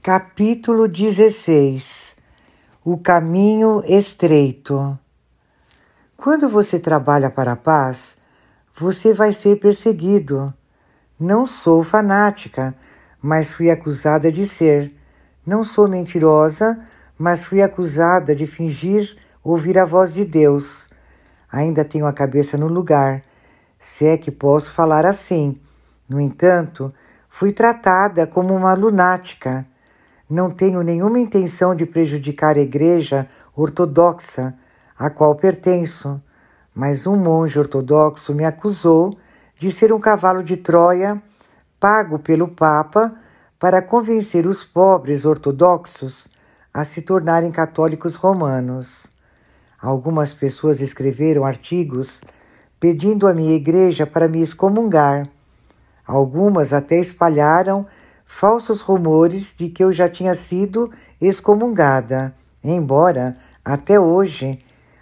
Capítulo 16 O caminho estreito. Quando você trabalha para a paz, você vai ser perseguido. Não sou fanática, mas fui acusada de ser. Não sou mentirosa, mas fui acusada de fingir ouvir a voz de Deus. Ainda tenho a cabeça no lugar, se é que posso falar assim. No entanto, fui tratada como uma lunática. Não tenho nenhuma intenção de prejudicar a igreja ortodoxa a qual pertenço, mas um monge ortodoxo me acusou de ser um cavalo de Troia pago pelo Papa para convencer os pobres ortodoxos a se tornarem católicos romanos. Algumas pessoas escreveram artigos pedindo à minha igreja para me excomungar. Algumas até espalharam falsos rumores de que eu já tinha sido excomungada, embora, até hoje,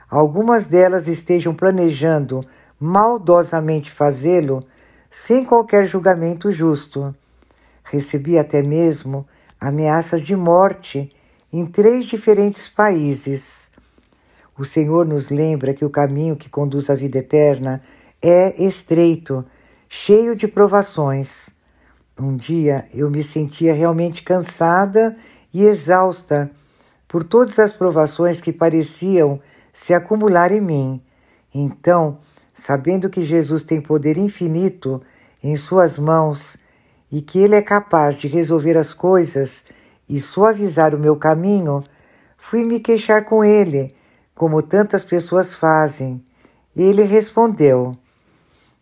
algumas delas estejam planejando maldosamente fazê-lo sem qualquer julgamento justo. Recebi até mesmo ameaças de morte em três diferentes países. O Senhor nos lembra que o caminho que conduz à vida eterna é estreito, cheio de provações. Um dia eu me sentia realmente cansada e exausta por todas as provações que pareciam se acumular em mim. Então, sabendo que Jesus tem poder infinito em Suas mãos e que Ele é capaz de resolver as coisas e suavizar o meu caminho, fui me queixar com Ele, como tantas pessoas fazem. Ele respondeu: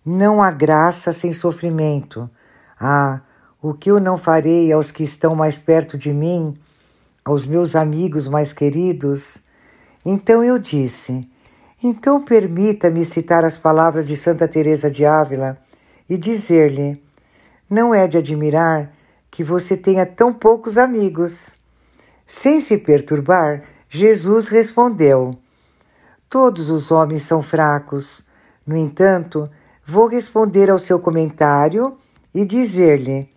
Não há graça sem sofrimento. Ah, o que eu não farei aos que estão mais perto de mim, aos meus amigos mais queridos? Então eu disse: Então permita-me citar as palavras de Santa Teresa de Ávila e dizer-lhe: Não é de admirar que você tenha tão poucos amigos. Sem se perturbar, Jesus respondeu: Todos os homens são fracos. No entanto, vou responder ao seu comentário e dizer-lhe: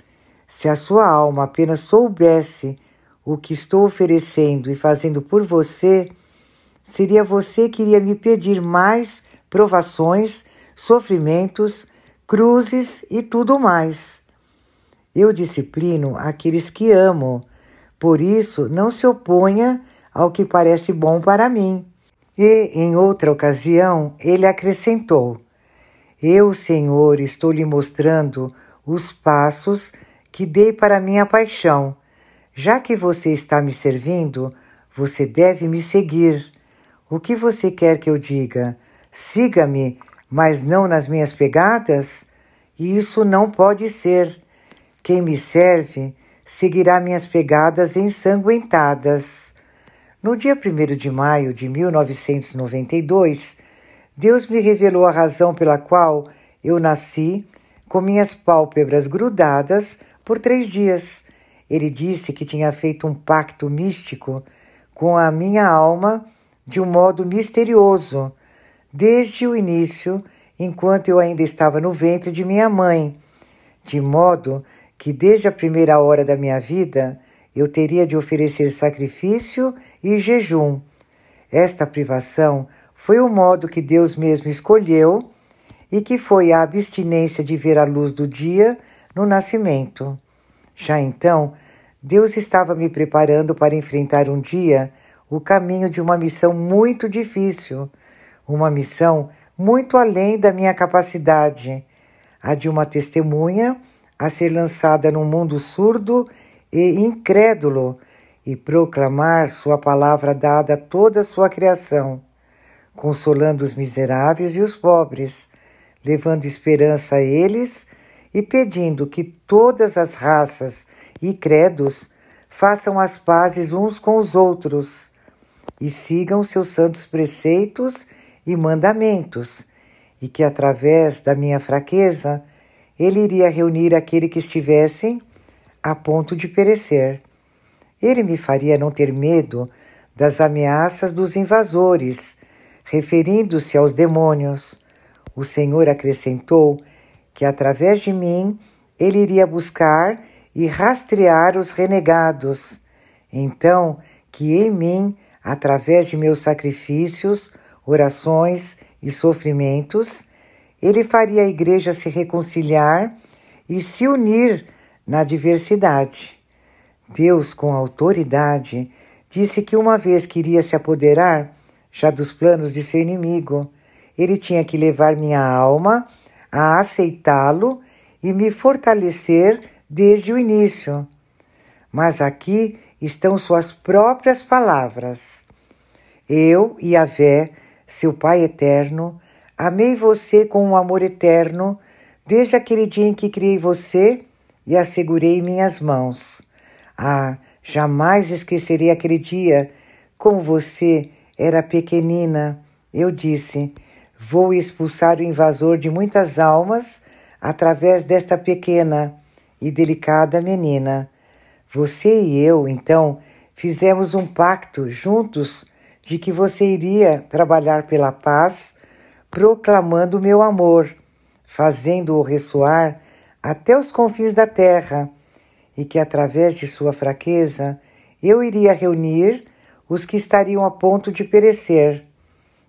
se a sua alma apenas soubesse o que estou oferecendo e fazendo por você, seria você que iria me pedir mais provações, sofrimentos, cruzes e tudo mais. Eu disciplino aqueles que amo, por isso não se oponha ao que parece bom para mim. E, em outra ocasião, ele acrescentou: Eu, Senhor, estou lhe mostrando os passos que dei para minha paixão. Já que você está me servindo, você deve me seguir. O que você quer que eu diga? Siga-me, mas não nas minhas pegadas? Isso não pode ser. Quem me serve seguirá minhas pegadas ensanguentadas. No dia 1 de maio de 1992, Deus me revelou a razão pela qual eu nasci com minhas pálpebras grudadas por três dias. Ele disse que tinha feito um pacto místico com a minha alma de um modo misterioso, desde o início, enquanto eu ainda estava no ventre de minha mãe, de modo que desde a primeira hora da minha vida eu teria de oferecer sacrifício e jejum. Esta privação foi o modo que Deus mesmo escolheu e que foi a abstinência de ver a luz do dia no nascimento. Já então, Deus estava me preparando para enfrentar um dia o caminho de uma missão muito difícil, uma missão muito além da minha capacidade, a de uma testemunha a ser lançada num mundo surdo e incrédulo e proclamar Sua palavra dada a toda a sua criação, consolando os miseráveis e os pobres, levando esperança a eles e pedindo que todas as raças e credos façam as pazes uns com os outros e sigam seus santos preceitos e mandamentos, e que através da minha fraqueza ele iria reunir aquele que estivessem a ponto de perecer. Ele me faria não ter medo das ameaças dos invasores, referindo-se aos demônios. O Senhor acrescentou que através de mim ele iria buscar e rastrear os renegados. Então, que em mim, através de meus sacrifícios, orações e sofrimentos, ele faria a igreja se reconciliar e se unir na diversidade. Deus, com autoridade, disse que uma vez queria se apoderar já dos planos de seu inimigo, ele tinha que levar minha alma a aceitá-lo e me fortalecer desde o início. Mas aqui estão suas próprias palavras. Eu, Yahvé, seu Pai eterno, amei você com um amor eterno desde aquele dia em que criei você e a segurei em minhas mãos. Ah, jamais esquecerei aquele dia, como você era pequenina. Eu disse: Vou expulsar o invasor de muitas almas através desta pequena e delicada menina. Você e eu, então, fizemos um pacto juntos de que você iria trabalhar pela paz, proclamando meu amor, fazendo-o ressoar até os confins da terra, e que através de sua fraqueza eu iria reunir os que estariam a ponto de perecer.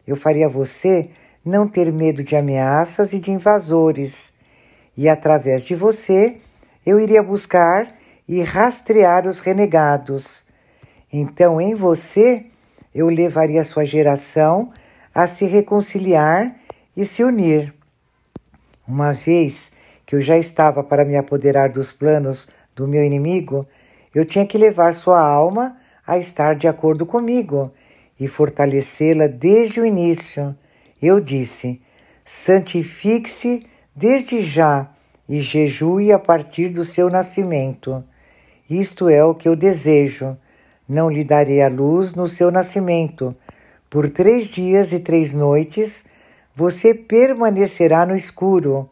Eu faria você não ter medo de ameaças e de invasores, e através de você eu iria buscar e rastrear os renegados. Então, em você, eu levaria sua geração a se reconciliar e se unir. Uma vez que eu já estava para me apoderar dos planos do meu inimigo, eu tinha que levar sua alma a estar de acordo comigo e fortalecê-la desde o início. Eu disse: santifique-se desde já e jejue a partir do seu nascimento. Isto é o que eu desejo. Não lhe darei a luz no seu nascimento. Por três dias e três noites você permanecerá no escuro.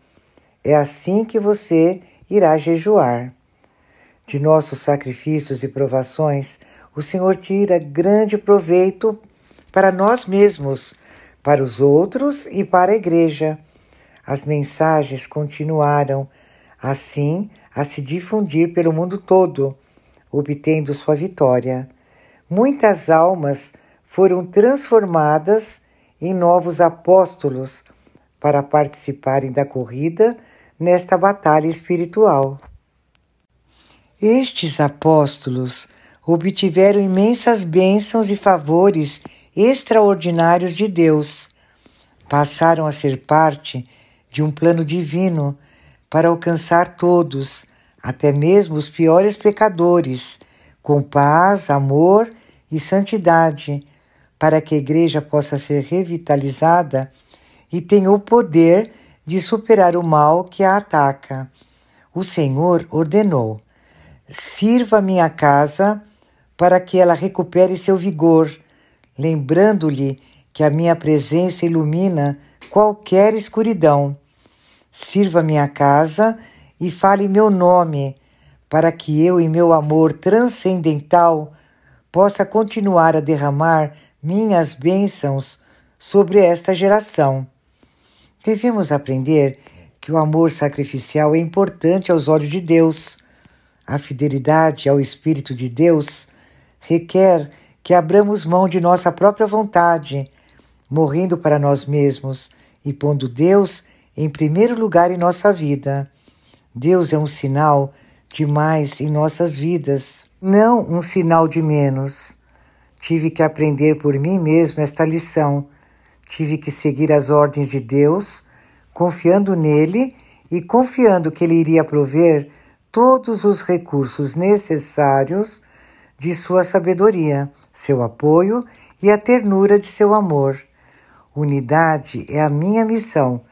É assim que você irá jejuar. De nossos sacrifícios e provações, o Senhor tira grande proveito para nós mesmos, para os outros e para a igreja. As mensagens continuaram assim a se difundir pelo mundo todo, obtendo sua vitória. Muitas almas foram transformadas em novos apóstolos para participarem da corrida nesta batalha espiritual. Estes apóstolos obtiveram imensas bênçãos e favores extraordinários de Deus. Passaram a ser parte de um plano divino para alcançar todos, até mesmo os piores pecadores, com paz, amor e santidade, para que a igreja possa ser revitalizada e tenha o poder de superar o mal que a ataca. O Senhor ordenou: Sirva minha casa para que ela recupere seu vigor, lembrando-lhe que a minha presença ilumina qualquer escuridão. Sirva minha casa e fale meu nome, para que eu, em meu amor transcendental, possa continuar a derramar minhas bênçãos sobre esta geração. Devemos aprender que o amor sacrificial é importante aos olhos de Deus. A fidelidade ao Espírito de Deus requer que abramos mão de nossa própria vontade, morrendo para nós mesmos e pondo Deus em primeiro lugar em nossa vida. Deus é um sinal de mais em nossas vidas, não um sinal de menos. Tive que aprender por mim mesmo esta lição. Tive que seguir as ordens de Deus, confiando nele e confiando que ele iria prover todos os recursos necessários de sua sabedoria, seu apoio e a ternura de seu amor. Unidade é a minha missão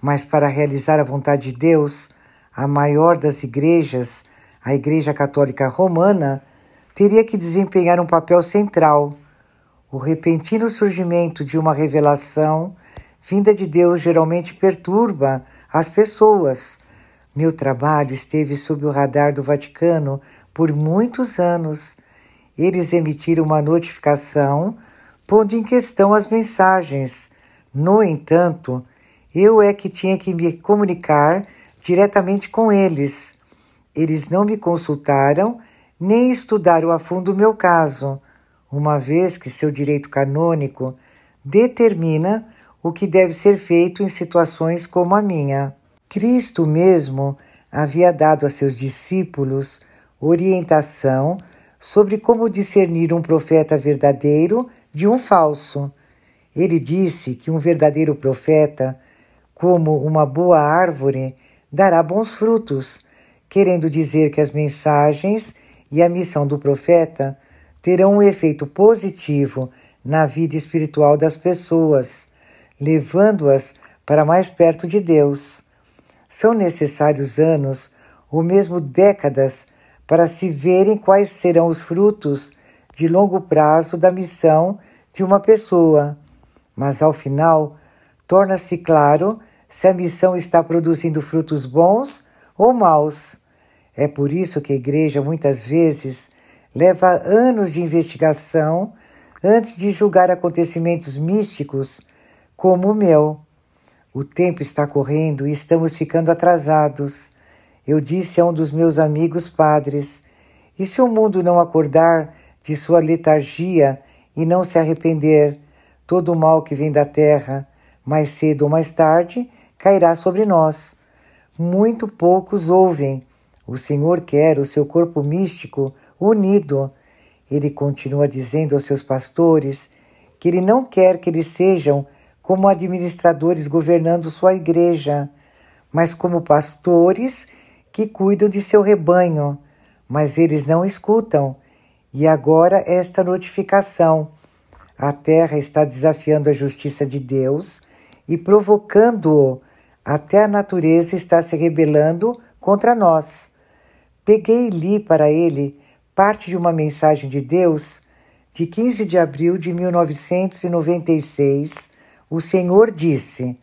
mas para realizar a vontade de Deus, a maior das igrejas, a Igreja Católica Romana, teria que desempenhar um papel central. O repentino surgimento de uma revelação vinda de Deus geralmente perturba as pessoas. Meu trabalho esteve sob o radar do Vaticano por muitos anos. Eles emitiram uma notificação pondo em questão as mensagens. No entanto, eu é que tinha que me comunicar diretamente com eles. eles não me consultaram nem estudaram a fundo o meu caso, uma vez que seu direito canônico determina o que deve ser feito em situações como a minha. Cristo mesmo havia dado a seus discípulos orientação sobre como discernir um profeta verdadeiro de um falso. Ele disse que um verdadeiro profeta, como uma boa árvore, dará bons frutos, querendo dizer que as mensagens e a missão do profeta terão um efeito positivo na vida espiritual das pessoas, levando-as para mais perto de Deus. São necessários anos ou mesmo décadas para se verem quais serão os frutos de longo prazo da missão de uma pessoa, mas ao final torna-se claro se a missão está produzindo frutos bons ou maus. É por isso que a igreja muitas vezes leva anos de investigação antes de julgar acontecimentos místicos como o meu. O tempo está correndo e estamos ficando atrasados. Eu disse a um dos meus amigos padres: e se o mundo não acordar de sua letargia e não se arrepender, todo o mal que vem da terra, mais cedo ou mais tarde, cairá sobre nós. Muito poucos ouvem. O Senhor quer o seu corpo místico unido. Ele continua dizendo aos seus pastores que ele não quer que eles sejam como administradores governando sua igreja, mas como pastores que cuidam de seu rebanho. Mas eles não escutam. E agora esta notificação. A terra está desafiando a justiça de Deus e provocando-o. Até a natureza está se rebelando contra nós. Peguei e li para ele parte de uma mensagem de Deus de 15 de abril de 1996 o Senhor disse: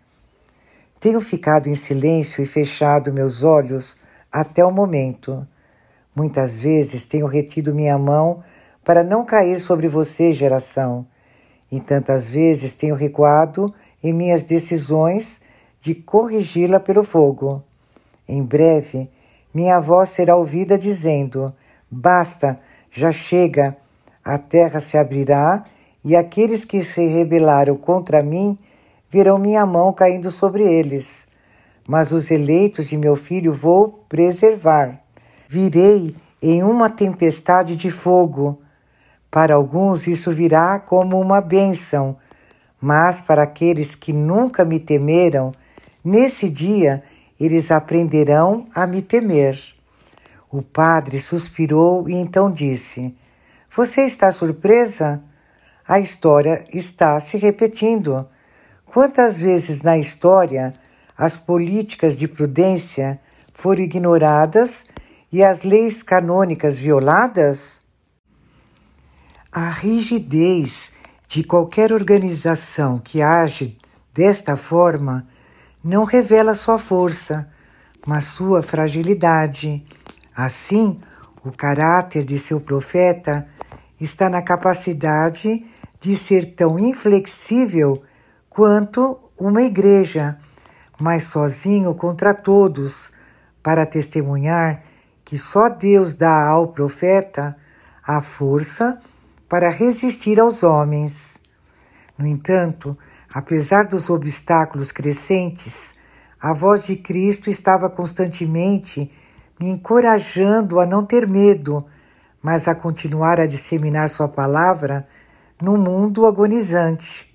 Tenho ficado em silêncio e fechado meus olhos até o momento. Muitas vezes tenho retido minha mão para não cair sobre você, geração, e tantas vezes tenho recuado em minhas decisões de corrigi-la pelo fogo. Em breve, minha voz será ouvida dizendo: Basta, já chega, a terra se abrirá e aqueles que se rebelaram contra mim verão minha mão caindo sobre eles. Mas os eleitos de meu filho vou preservar. Virei em uma tempestade de fogo. Para alguns isso virá como uma bênção, mas para aqueles que nunca me temeram, nesse dia eles aprenderão a me temer. O padre suspirou e então disse: Você está surpresa? a história está se repetindo. Quantas vezes na história as políticas de prudência foram ignoradas e as leis canônicas violadas? A rigidez de qualquer organização que age desta forma não revela sua força, mas sua fragilidade. Assim, o caráter de seu profeta está na capacidade de ser tão inflexível quanto uma igreja, mas sozinho contra todos, para testemunhar que só Deus dá ao profeta a força para resistir aos homens. No entanto, apesar dos obstáculos crescentes, a voz de Cristo estava constantemente me encorajando a não ter medo, mas a continuar a disseminar Sua palavra num mundo agonizante.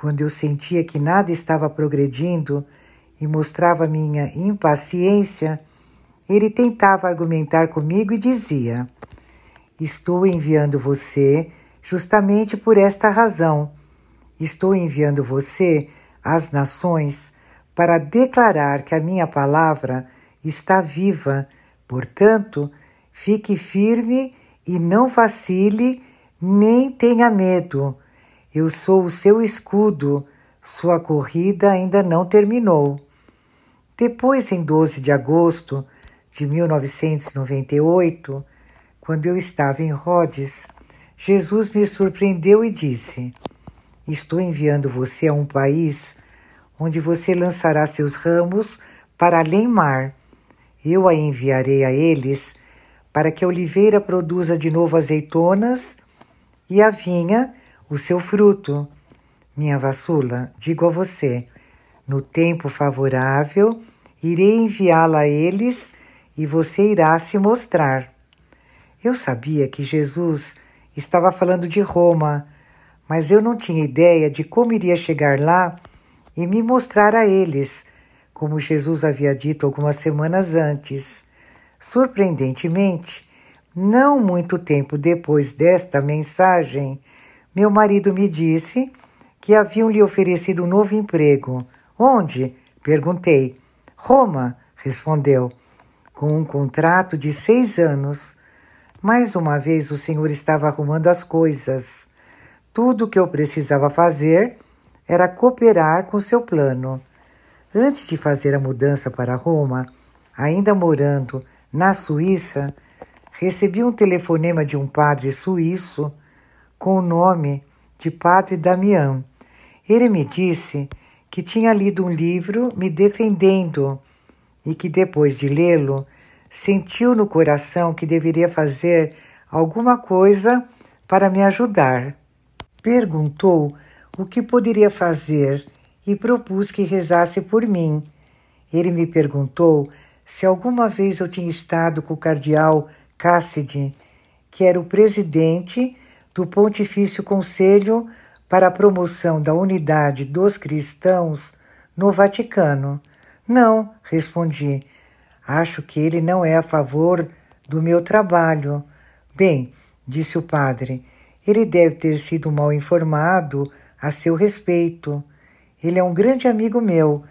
Quando eu sentia que nada estava progredindo e mostrava minha impaciência, ele tentava argumentar comigo e dizia: Estou enviando você justamente por esta razão. Estou enviando você às nações para declarar que a minha palavra está viva. Portanto, fique firme e não vacile nem tenha medo. Eu sou o seu escudo. Sua corrida ainda não terminou. Depois, em 12 de agosto de 1998, quando eu estava em Rhodes, Jesus me surpreendeu e disse: Estou enviando você a um país onde você lançará seus ramos para além mar. Eu a enviarei a eles para que a oliveira produza de novo azeitonas e a vinha o seu fruto. Minha vassula, digo a você, no tempo favorável, irei enviá-la a eles e você irá se mostrar. Eu sabia que Jesus estava falando de Roma, mas eu não tinha ideia de como iria chegar lá e me mostrar a eles, como Jesus havia dito algumas semanas antes. Surpreendentemente, não muito tempo depois desta mensagem, meu marido me disse que haviam lhe oferecido um novo emprego. Onde? perguntei. Roma, respondeu, com um contrato de seis anos. Mais uma vez o senhor estava arrumando as coisas. Tudo o que eu precisava fazer era cooperar com seu plano. Antes de fazer a mudança para Roma, ainda morando na Suíça, recebi um telefonema de um padre suíço com o nome de Padre Damião. Ele me disse que tinha lido um livro me defendendo e que depois de lê-lo sentiu no coração que deveria fazer alguma coisa para me ajudar. Perguntou o que poderia fazer e propus que rezasse por mim. Ele me perguntou se alguma vez eu tinha estado com o cardeal Cassidy, que era o presidente do Pontifício Conselho para a Promoção da Unidade dos Cristãos no Vaticano. Não, respondi. Acho que ele não é a favor do meu trabalho. Bem, disse o padre, ele deve ter sido mal informado a seu respeito. Ele é um grande amigo meu.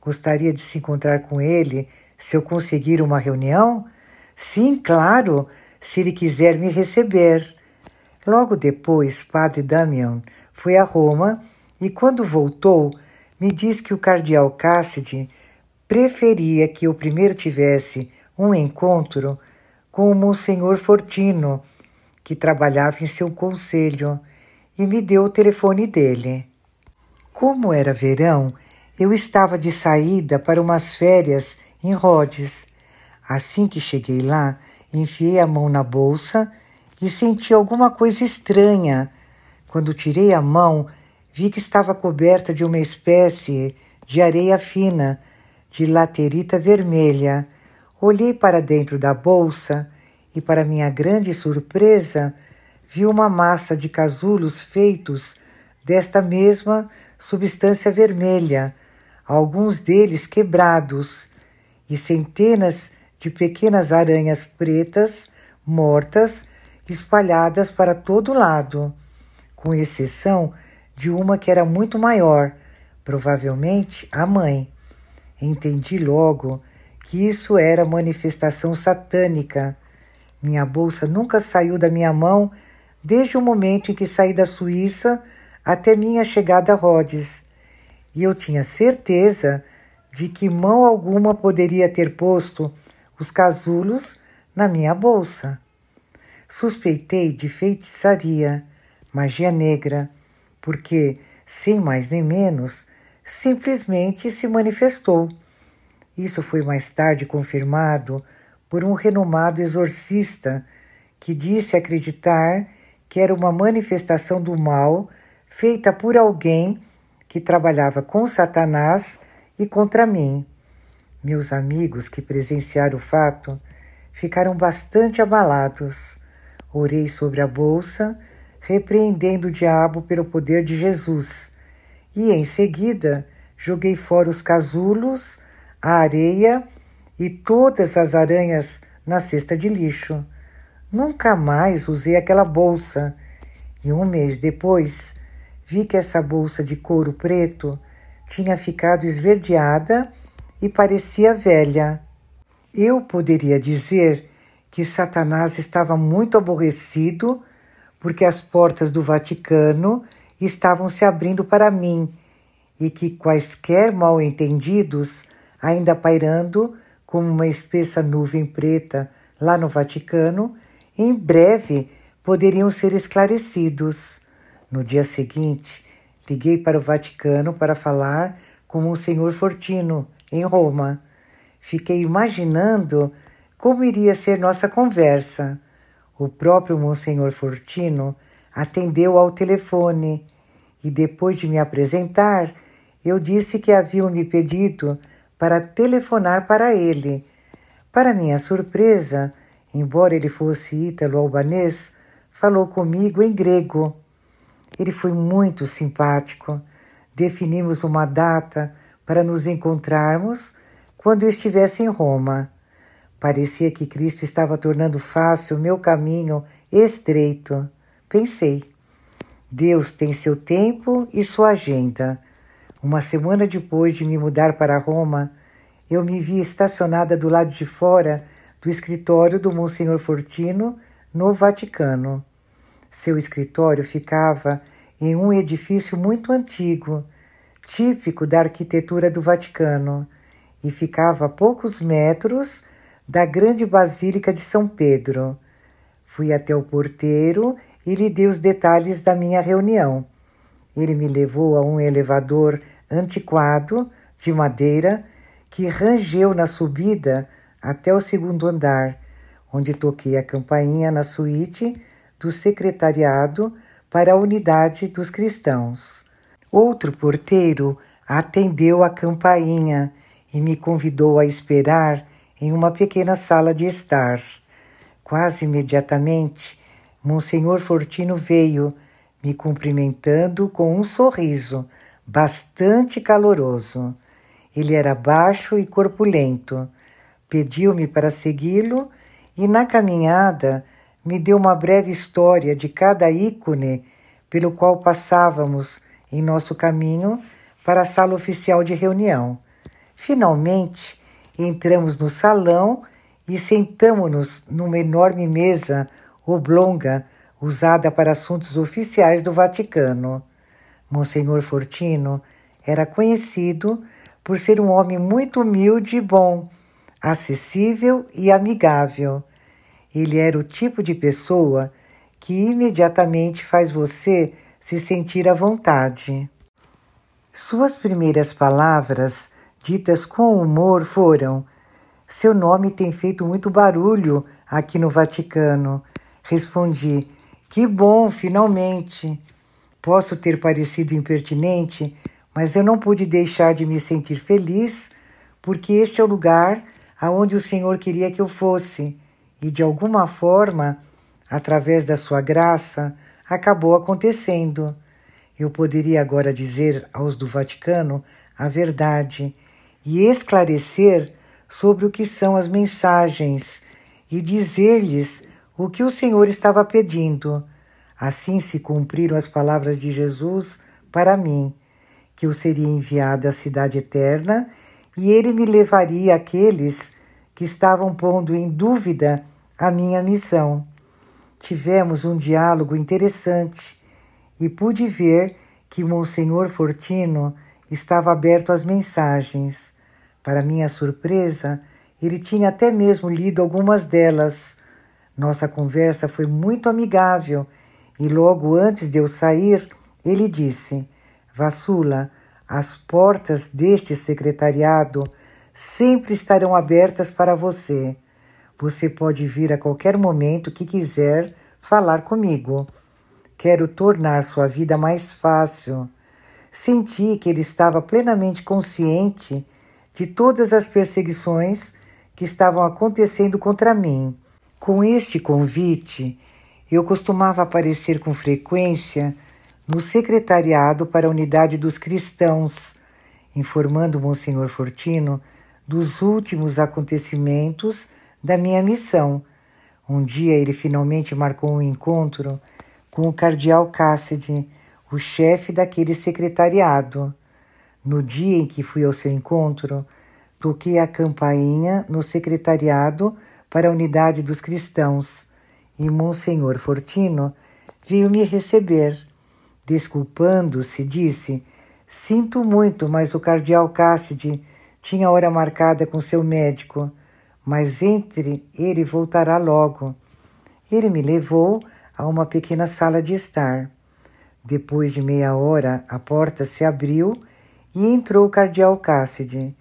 Gostaria de se encontrar com ele se eu conseguir uma reunião? Sim, claro, se ele quiser me receber. Logo depois, Padre Damian foi a Roma e, quando voltou, me disse que o cardeal Cassidy preferia que eu primeiro tivesse um encontro com o Monsenhor Fortino, que trabalhava em seu conselho, e me deu o telefone dele. Como era verão, eu estava de saída para umas férias em Rhodes. Assim que cheguei lá, enfiei a mão na bolsa e senti alguma coisa estranha. Quando tirei a mão, vi que estava coberta de uma espécie de areia fina de laterita vermelha. Olhei para dentro da bolsa e, para minha grande surpresa, vi uma massa de casulos feitos desta mesma substância vermelha, alguns deles quebrados, e centenas de pequenas aranhas pretas mortas espalhadas para todo lado, com exceção de uma que era muito maior, provavelmente a mãe. Entendi logo que isso era manifestação satânica. Minha bolsa nunca saiu da minha mão desde o momento em que saí da Suíça até minha chegada a Rhodes, e eu tinha certeza de que mão alguma poderia ter posto os casulos na minha bolsa. Suspeitei de feitiçaria, magia negra, porque, sem mais nem menos, simplesmente se manifestou. Isso foi mais tarde confirmado por um renomado exorcista que disse acreditar que era uma manifestação do mal feita por alguém que trabalhava com Satanás e contra mim. Meus amigos que presenciaram o fato ficaram bastante abalados. Orei sobre a bolsa, repreendendo o diabo pelo poder de Jesus e em seguida joguei fora os casulos, a areia e todas as aranhas na cesta de lixo. Nunca mais usei aquela bolsa e um mês depois vi que essa bolsa de couro preto tinha ficado esverdeada e parecia velha. Eu poderia dizer que Satanás estava muito aborrecido porque as portas do Vaticano estavam se abrindo para mim e que quaisquer mal-entendidos, ainda pairando como uma espessa nuvem preta lá no Vaticano, em breve poderiam ser esclarecidos. No dia seguinte, liguei para o Vaticano para falar com o senhor Fortino, em Roma. Fiquei imaginando como iria ser nossa conversa. O próprio Monsenhor Fortino atendeu ao telefone e, depois de me apresentar, eu disse que haviam me pedido para telefonar para ele. Para minha surpresa, embora ele fosse ítalo-albanês, falou comigo em grego. Ele foi muito simpático. Definimos uma data para nos encontrarmos quando eu estivesse em Roma. Parecia que Cristo estava tornando fácil o meu caminho estreito. Pensei, Deus tem seu tempo e sua agenda. Uma semana depois de me mudar para Roma, eu me vi estacionada do lado de fora do escritório do Monsenhor Fortino, no Vaticano. Seu escritório ficava em um edifício muito antigo, típico da arquitetura do Vaticano, e ficava a poucos metros da grande Basílica de São Pedro. Fui até o porteiro e lhe dei os detalhes da minha reunião. Ele me levou a um elevador antiquado de madeira que rangeu na subida até o segundo andar, onde toquei a campainha na suíte do secretariado para a unidade dos cristãos. Outro porteiro atendeu a campainha e me convidou a esperar em uma pequena sala de estar. Quase imediatamente, Monsenhor Fortino veio, me cumprimentando com um sorriso bastante caloroso. Ele era baixo e corpulento. Pediu-me para segui-lo e, na caminhada, me deu uma breve história de cada ícone pelo qual passávamos em nosso caminho para a sala oficial de reunião. Finalmente, Entramos no salão e sentamos-nos numa enorme mesa oblonga usada para assuntos oficiais do Vaticano. Monsenhor Fortino era conhecido por ser um homem muito humilde e bom, acessível e amigável. Ele era o tipo de pessoa que imediatamente faz você se sentir à vontade. Suas primeiras palavras ditas com humor foram: Seu nome tem feito muito barulho aqui no Vaticano. Respondi: Que bom, finalmente. Posso ter parecido impertinente, mas eu não pude deixar de me sentir feliz, porque este é o lugar aonde o Senhor queria que eu fosse, e de alguma forma, através da sua graça, acabou acontecendo. Eu poderia agora dizer aos do Vaticano a verdade e esclarecer sobre o que são as mensagens e dizer-lhes o que o Senhor estava pedindo. Assim se cumpriram as palavras de Jesus para mim, que eu seria enviado à cidade eterna e ele me levaria àqueles que estavam pondo em dúvida a minha missão. Tivemos um diálogo interessante e pude ver que Monsenhor Fortino estava aberto às mensagens. Para minha surpresa, ele tinha até mesmo lido algumas delas. Nossa conversa foi muito amigável e logo antes de eu sair, ele disse: Vassula, as portas deste secretariado sempre estarão abertas para você. Você pode vir a qualquer momento que quiser falar comigo. Quero tornar sua vida mais fácil. Senti que ele estava plenamente consciente de todas as perseguições que estavam acontecendo contra mim. Com este convite, eu costumava aparecer com frequência no secretariado para a unidade dos cristãos, informando Monsenhor Fortino dos últimos acontecimentos da minha missão. Um dia ele finalmente marcou um encontro com o cardeal Cassidy, o chefe daquele secretariado. No dia em que fui ao seu encontro, toquei a campainha no secretariado para a unidade dos cristãos e Monsenhor Fortino veio me receber. Desculpando-se, disse: Sinto muito, mas o cardeal Cassidy tinha hora marcada com seu médico, mas entre ele voltará logo. Ele me levou a uma pequena sala de estar. Depois de meia hora, a porta se abriu e entrou o cardeal Cassidy.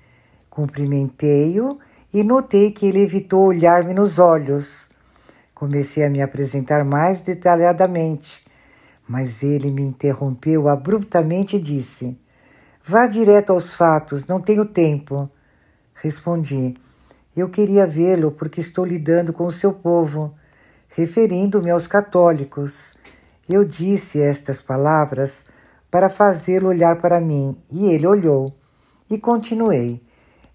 Cumprimentei-o e notei que ele evitou olhar-me nos olhos. Comecei a me apresentar mais detalhadamente, mas ele me interrompeu abruptamente e disse: Vá direto aos fatos, não tenho tempo. Respondi: Eu queria vê-lo porque estou lidando com o seu povo, referindo-me aos católicos. Eu disse estas palavras para fazê-lo olhar para mim, e ele olhou. E continuei: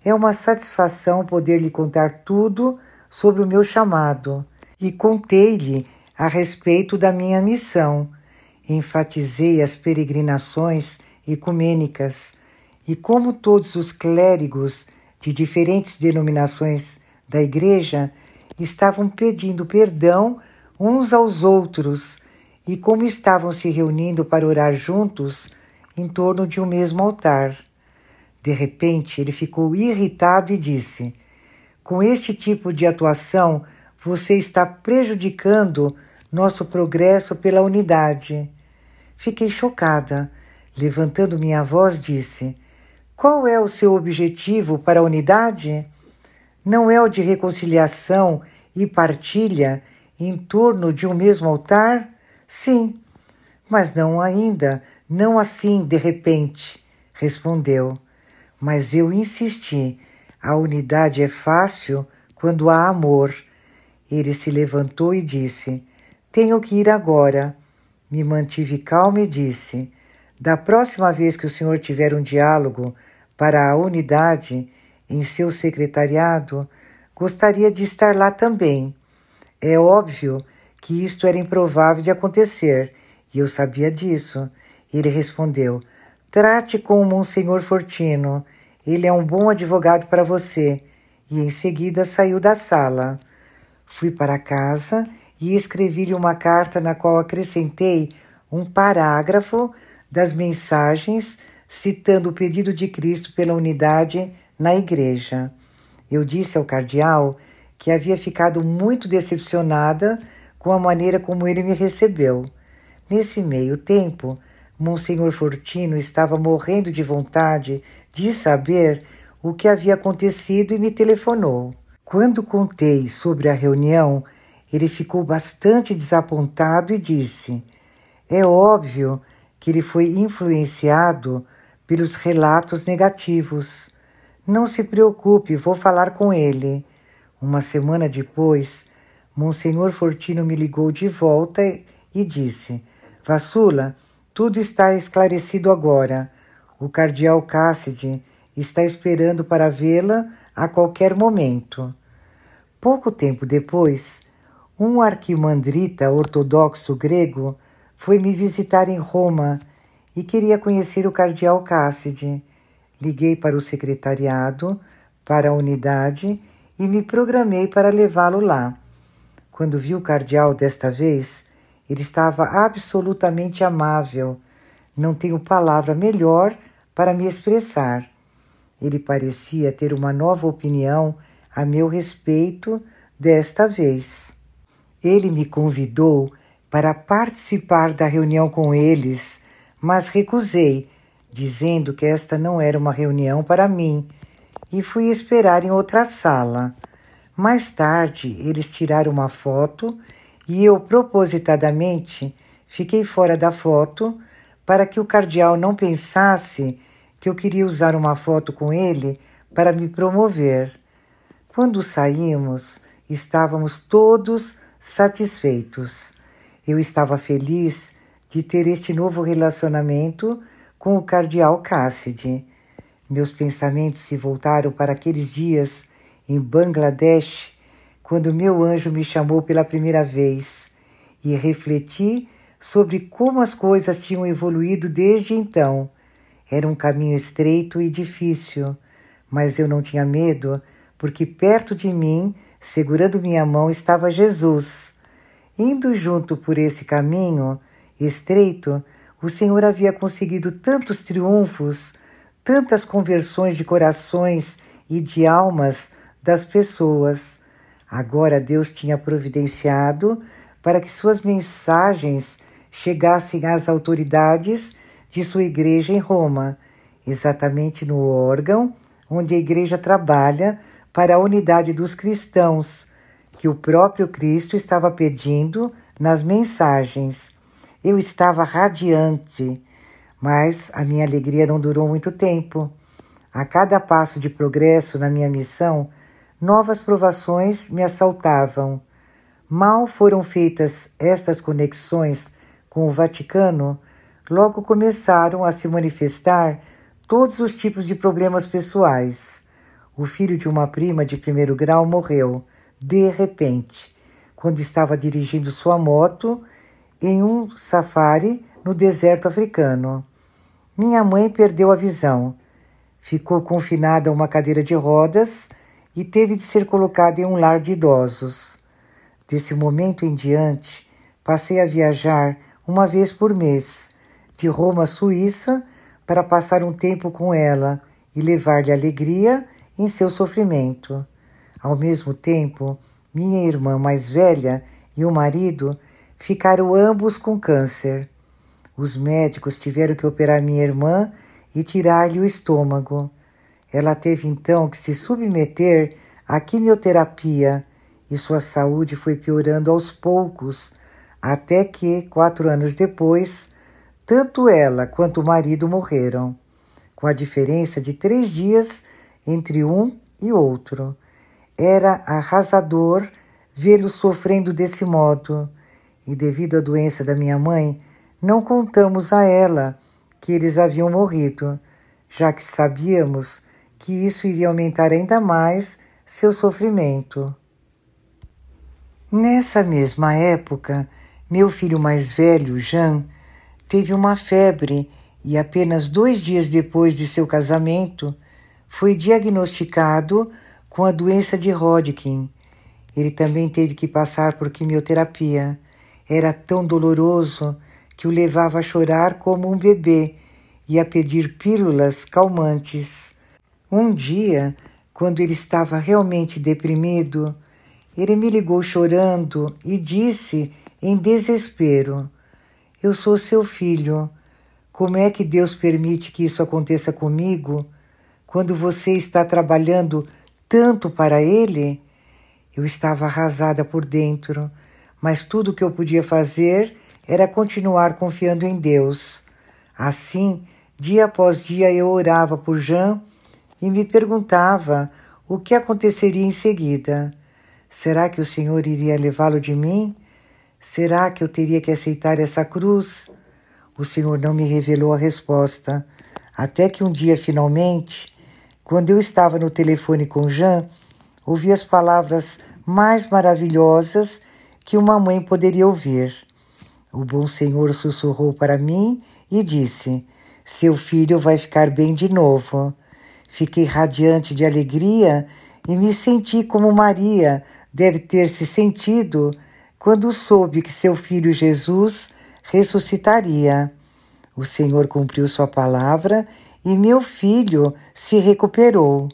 É uma satisfação poder lhe contar tudo sobre o meu chamado. E contei-lhe a respeito da minha missão. Enfatizei as peregrinações ecumênicas e como todos os clérigos de diferentes denominações da Igreja estavam pedindo perdão uns aos outros e como estavam se reunindo para orar juntos em torno de um mesmo altar. De repente, ele ficou irritado e disse: Com este tipo de atuação, você está prejudicando nosso progresso pela unidade. Fiquei chocada. Levantando minha voz, disse: qual é o seu objetivo para a unidade? Não é o de reconciliação e partilha em torno de um mesmo altar? Sim, mas não ainda, não assim de repente, respondeu. Mas eu insisti: a unidade é fácil quando há amor. Ele se levantou e disse: Tenho que ir agora. Me mantive calmo e disse: Da próxima vez que o senhor tiver um diálogo para a unidade em seu secretariado, gostaria de estar lá também. É óbvio que isto era improvável de acontecer, e eu sabia disso. Ele respondeu: Trate com o Monsenhor Fortino. Ele é um bom advogado para você. E em seguida saiu da sala. Fui para casa e escrevi-lhe uma carta na qual acrescentei um parágrafo das mensagens citando o pedido de Cristo pela unidade na igreja. Eu disse ao cardeal que havia ficado muito decepcionada com a maneira como ele me recebeu. Nesse meio tempo, Monsenhor Fortino estava morrendo de vontade de saber o que havia acontecido e me telefonou. Quando contei sobre a reunião, ele ficou bastante desapontado e disse: É óbvio que ele foi influenciado pelos relatos negativos. Não se preocupe, vou falar com ele. Uma semana depois, Monsenhor Fortino me ligou de volta e disse: Vassula, tudo está esclarecido agora. O cardeal Cassidy está esperando para vê-la a qualquer momento. Pouco tempo depois, um arquimandrita ortodoxo grego foi me visitar em Roma e queria conhecer o cardeal Cassidy. Liguei para o secretariado, para a unidade e me programei para levá-lo lá. Quando vi o cardeal desta vez, ele estava absolutamente amável. Não tenho palavra melhor para me expressar. Ele parecia ter uma nova opinião a meu respeito desta vez. Ele me convidou para participar da reunião com eles mas recusei, dizendo que esta não era uma reunião para mim, e fui esperar em outra sala. Mais tarde, eles tiraram uma foto e eu, propositadamente, fiquei fora da foto para que o cardeal não pensasse que eu queria usar uma foto com ele para me promover. Quando saímos, estávamos todos satisfeitos. Eu estava feliz de ter este novo relacionamento com o cardeal Cassidy. Meus pensamentos se voltaram para aqueles dias em Bangladesh, quando meu anjo me chamou pela primeira vez, e refleti sobre como as coisas tinham evoluído desde então. Era um caminho estreito e difícil, mas eu não tinha medo, porque perto de mim, segurando minha mão, estava Jesus. Indo junto por esse caminho, estreito, o Senhor havia conseguido tantos triunfos, tantas conversões de corações e de almas das pessoas. Agora Deus tinha providenciado para que suas mensagens chegassem às autoridades de sua igreja em Roma, exatamente no órgão onde a igreja trabalha para a unidade dos cristãos, que o próprio Cristo estava pedindo nas mensagens. Eu estava radiante, mas a minha alegria não durou muito tempo. A cada passo de progresso na minha missão, novas provações me assaltavam. Mal foram feitas estas conexões com o Vaticano, logo começaram a se manifestar todos os tipos de problemas pessoais. O filho de uma prima de primeiro grau morreu, de repente, quando estava dirigindo sua moto em um safari no deserto africano. Minha mãe perdeu a visão. Ficou confinada a uma cadeira de rodas e teve de ser colocada em um lar de idosos. Desse momento em diante, passei a viajar uma vez por mês, de Roma à Suíça, para passar um tempo com ela e levar-lhe alegria em seu sofrimento. Ao mesmo tempo, minha irmã mais velha e o marido ficaram ambos com câncer. Os médicos tiveram que operar minha irmã e tirar-lhe o estômago. Ela teve então que se submeter à quimioterapia e sua saúde foi piorando aos poucos, até que, quatro anos depois, tanto ela quanto o marido morreram, com a diferença de três dias entre um e outro. Era arrasador vê-los sofrendo desse modo, e devido à doença da minha mãe, não contamos a ela que eles haviam morrido, já que sabíamos que isso iria aumentar ainda mais seu sofrimento. Nessa mesma época, meu filho mais velho, Jean, teve uma febre e apenas dois dias depois de seu casamento foi diagnosticado com a doença de Hodgkin. Ele também teve que passar por quimioterapia. Era tão doloroso que o levava a chorar como um bebê e a pedir pílulas calmantes. Um dia, quando ele estava realmente deprimido, ele me ligou chorando e disse em desespero: eu sou seu filho. Como é que Deus permite que isso aconteça comigo quando você está trabalhando tanto para Ele? Eu estava arrasada por dentro, mas tudo o que eu podia fazer era continuar confiando em Deus. Assim, dia após dia eu orava por Jean e me perguntava o que aconteceria em seguida. Será que o Senhor iria levá-lo de mim? Será que eu teria que aceitar essa cruz? O Senhor não me revelou a resposta, até que um dia, finalmente, quando eu estava no telefone com Jean, ouvi as palavras mais maravilhosas que uma mãe poderia ouvir. O bom Senhor sussurrou para mim e disse: Seu filho vai ficar bem de novo. Fiquei radiante de alegria e me senti como Maria deve ter se sentido quando soube que seu filho Jesus ressuscitaria. O Senhor cumpriu sua palavra e meu filho se recuperou.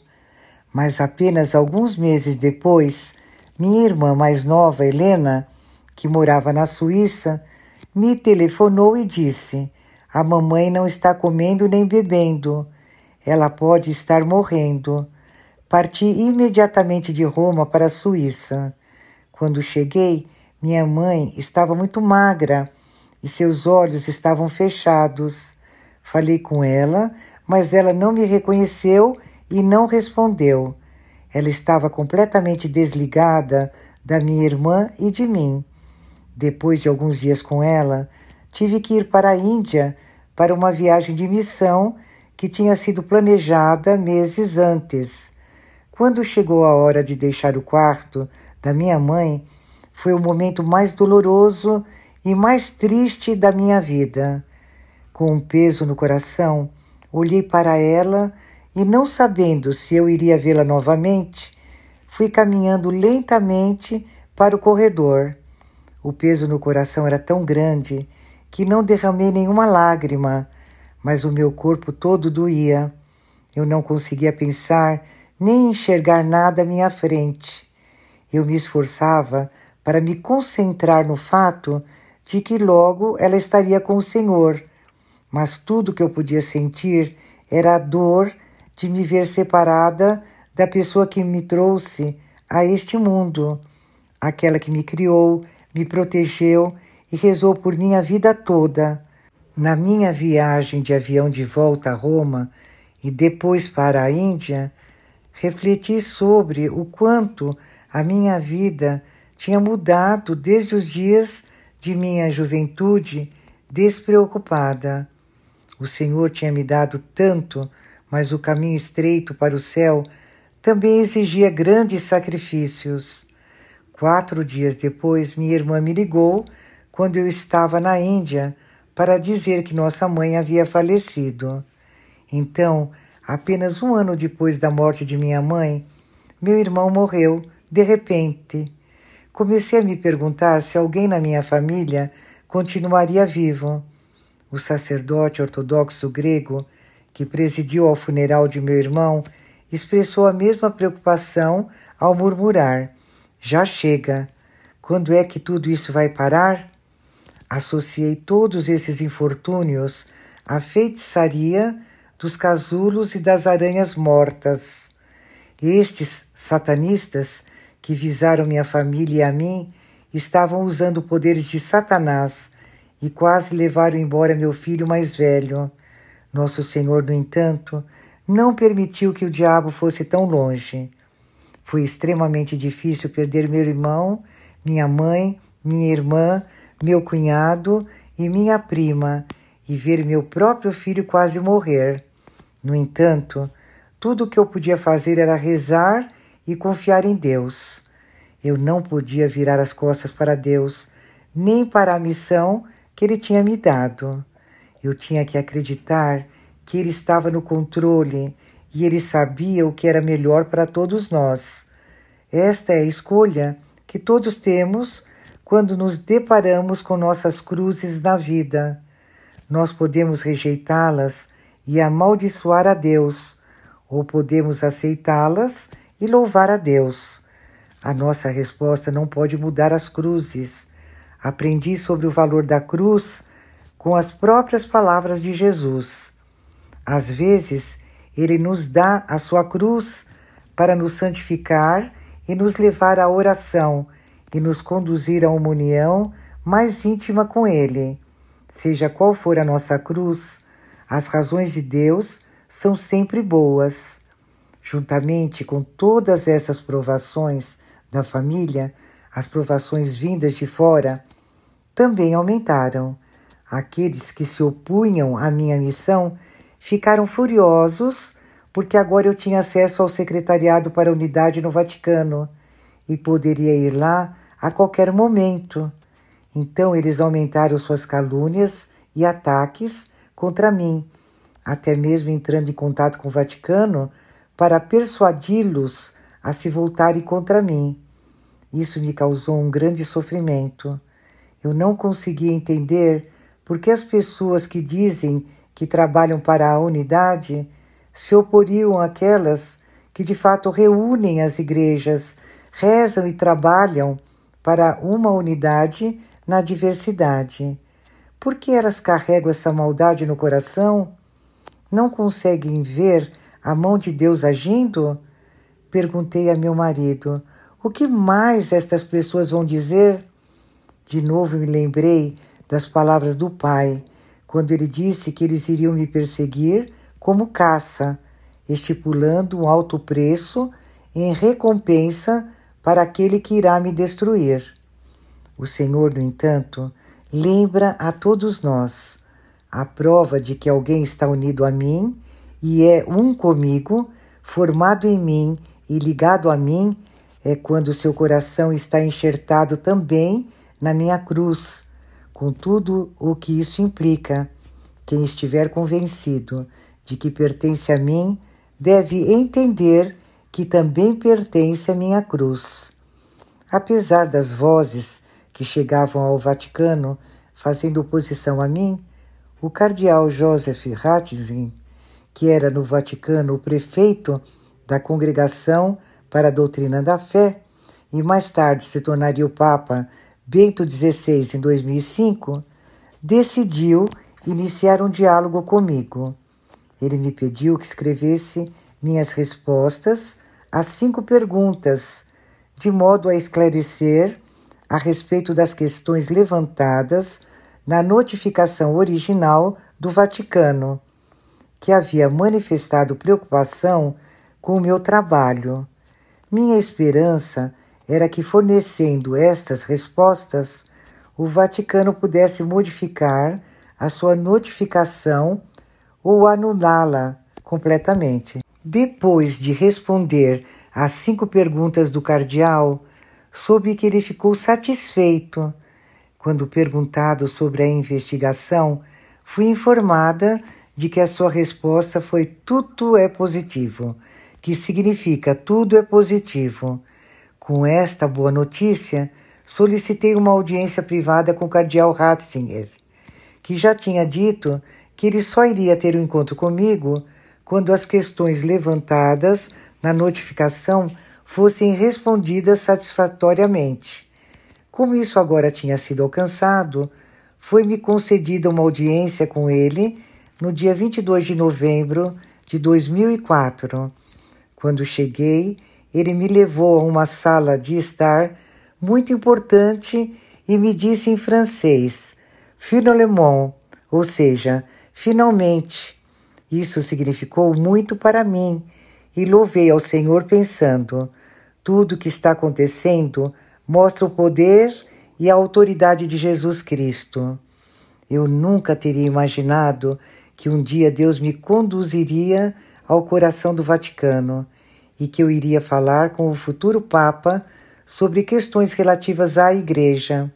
Mas apenas alguns meses depois, minha irmã mais nova, Helena, que morava na Suíça, me telefonou e disse: A mamãe não está comendo nem bebendo. Ela pode estar morrendo. Parti imediatamente de Roma para a Suíça. Quando cheguei, minha mãe estava muito magra e seus olhos estavam fechados. Falei com ela, mas ela não me reconheceu e não respondeu. Ela estava completamente desligada da minha irmã e de mim. Depois de alguns dias com ela, tive que ir para a Índia para uma viagem de missão que tinha sido planejada meses antes. Quando chegou a hora de deixar o quarto da minha mãe, foi o momento mais doloroso e mais triste da minha vida. Com um peso no coração, olhei para ela e, não sabendo se eu iria vê-la novamente, fui caminhando lentamente para o corredor. O peso no coração era tão grande que não derramei nenhuma lágrima, mas o meu corpo todo doía. Eu não conseguia pensar nem enxergar nada à minha frente. Eu me esforçava para me concentrar no fato de que logo ela estaria com o Senhor, mas tudo que eu podia sentir era a dor de me ver separada da pessoa que me trouxe a este mundo, aquela que me criou, me protegeu e rezou por minha vida toda. Na minha viagem de avião de volta a Roma e depois para a Índia, refleti sobre o quanto a minha vida tinha mudado desde os dias de minha juventude despreocupada. O Senhor tinha me dado tanto, mas o caminho estreito para o céu também exigia grandes sacrifícios. Quatro dias depois, minha irmã me ligou quando eu estava na Índia para dizer que nossa mãe havia falecido. Então, apenas um ano depois da morte de minha mãe, meu irmão morreu de repente. Comecei a me perguntar se alguém na minha família continuaria vivo. O sacerdote ortodoxo grego que presidiu ao funeral de meu irmão expressou a mesma preocupação ao murmurar: Já chega. Quando é que tudo isso vai parar? Associei todos esses infortúnios à feitiçaria dos casulos e das aranhas mortas. Estes satanistas que visaram minha família e a mim estavam usando poderes de Satanás e quase levaram embora meu filho mais velho. Nosso Senhor, no entanto, não permitiu que o diabo fosse tão longe. Foi extremamente difícil perder meu irmão, minha mãe, minha irmã, meu cunhado e minha prima e ver meu próprio filho quase morrer. No entanto, tudo o que eu podia fazer era rezar e confiar em Deus. Eu não podia virar as costas para Deus, nem para a missão que Ele tinha me dado. Eu tinha que acreditar que Ele estava no controle e Ele sabia o que era melhor para todos nós. Esta é a escolha que todos temos quando nos deparamos com nossas cruzes na vida. Nós podemos rejeitá-las e amaldiçoar a Deus, ou podemos aceitá-las e louvar a Deus. A nossa resposta não pode mudar as cruzes. Aprendi sobre o valor da cruz com as próprias palavras de Jesus. Às vezes, ele nos dá a sua cruz para nos santificar e nos levar à oração e nos conduzir a uma união mais íntima com Ele. Seja qual for a nossa cruz, as razões de Deus são sempre boas. Juntamente com todas essas provações da família, as provações vindas de fora também aumentaram. Aqueles que se opunham à minha missão ficaram furiosos porque agora eu tinha acesso ao secretariado para a unidade no Vaticano e poderia ir lá a qualquer momento. Então eles aumentaram suas calúnias e ataques contra mim, até mesmo entrando em contato com o Vaticano para persuadi-los a se voltarem contra mim. Isso me causou um grande sofrimento. Eu não conseguia entender por que as pessoas que dizem que trabalham para a unidade se oporiam àquelas que de fato reúnem as igrejas, rezam e trabalham para uma unidade na diversidade. Por que elas carregam essa maldade no coração? Não conseguem ver a mão de Deus agindo? Perguntei a meu marido: O que mais estas pessoas vão dizer? De novo me lembrei das palavras do pai, quando ele disse que eles iriam me perseguir como caça, estipulando um alto preço em recompensa para aquele que irá me destruir. O Senhor, no entanto, lembra a todos nós a prova de que alguém está unido a mim e é um comigo, formado em mim e ligado a mim, é quando seu coração está enxertado também na minha cruz, com tudo o que isso implica. Quem estiver convencido de que pertence a mim deve entender que também pertence à minha cruz. Apesar das vozes que chegavam ao Vaticano fazendo oposição a mim, o cardeal Joseph Ratzinger que era no Vaticano o prefeito da Congregação para a Doutrina da Fé e mais tarde se tornaria o Papa Bento XVI em 2005, decidiu iniciar um diálogo comigo. Ele me pediu que escrevesse minhas respostas as cinco perguntas, de modo a esclarecer a respeito das questões levantadas na notificação original do Vaticano, que havia manifestado preocupação com o meu trabalho. Minha esperança era que, fornecendo estas respostas, o Vaticano pudesse modificar a sua notificação ou anulá-la completamente. Depois de responder às cinco perguntas do cardeal, soube que ele ficou satisfeito. Quando perguntado sobre a investigação, fui informada de que a sua resposta foi tudo é positivo, que significa tudo é positivo. Com esta boa notícia, solicitei uma audiência privada com o cardeal Ratzinger, que já tinha dito que ele só iria ter um encontro comigo quando as questões levantadas na notificação fossem respondidas satisfatoriamente. Como isso agora tinha sido alcançado, foi-me concedida uma audiência com ele no dia 22 de novembro de 2004. Quando cheguei, ele me levou a uma sala de estar muito importante e me disse em francês: Finalement, ou seja, finalmente. Isso significou muito para mim e louvei ao Senhor pensando: tudo o que está acontecendo mostra o poder e a autoridade de Jesus Cristo. Eu nunca teria imaginado que um dia Deus me conduziria ao coração do Vaticano e que eu iria falar com o futuro Papa sobre questões relativas à Igreja.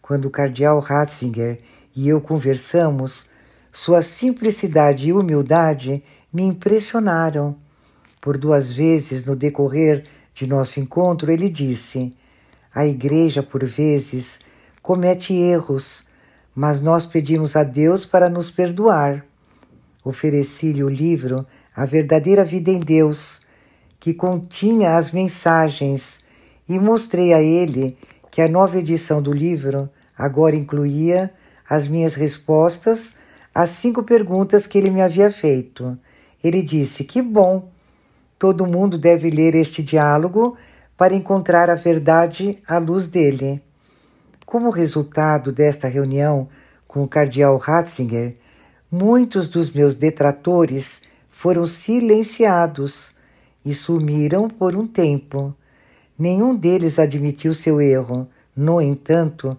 Quando o cardeal Ratzinger e eu conversamos, sua simplicidade e humildade me impressionaram. Por duas vezes no decorrer de nosso encontro, ele disse: A igreja, por vezes, comete erros, mas nós pedimos a Deus para nos perdoar. Ofereci-lhe o livro A Verdadeira Vida em Deus, que continha as mensagens, e mostrei a ele que a nova edição do livro agora incluía as minhas respostas às cinco perguntas que ele me havia feito. Ele disse: Que bom! Todo mundo deve ler este diálogo para encontrar a verdade à luz dele. Como resultado desta reunião com o cardeal Ratzinger, muitos dos meus detratores foram silenciados e sumiram por um tempo. Nenhum deles admitiu seu erro. No entanto,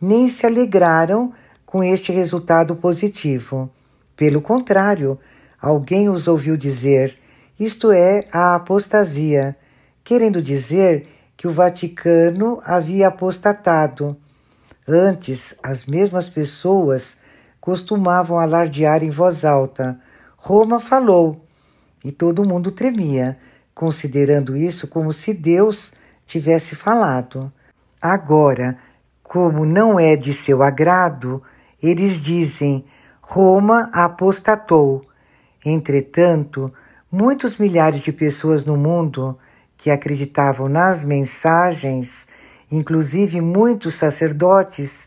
nem se alegraram com este resultado positivo. Pelo contrário, alguém os ouviu dizer: isto é, a apostasia, querendo dizer que o Vaticano havia apostatado. Antes, as mesmas pessoas costumavam alardear em voz alta: Roma falou, e todo mundo tremia, considerando isso como se Deus tivesse falado. Agora, como não é de seu agrado, eles dizem: Roma apostatou. Entretanto, Muitos milhares de pessoas no mundo que acreditavam nas mensagens, inclusive muitos sacerdotes,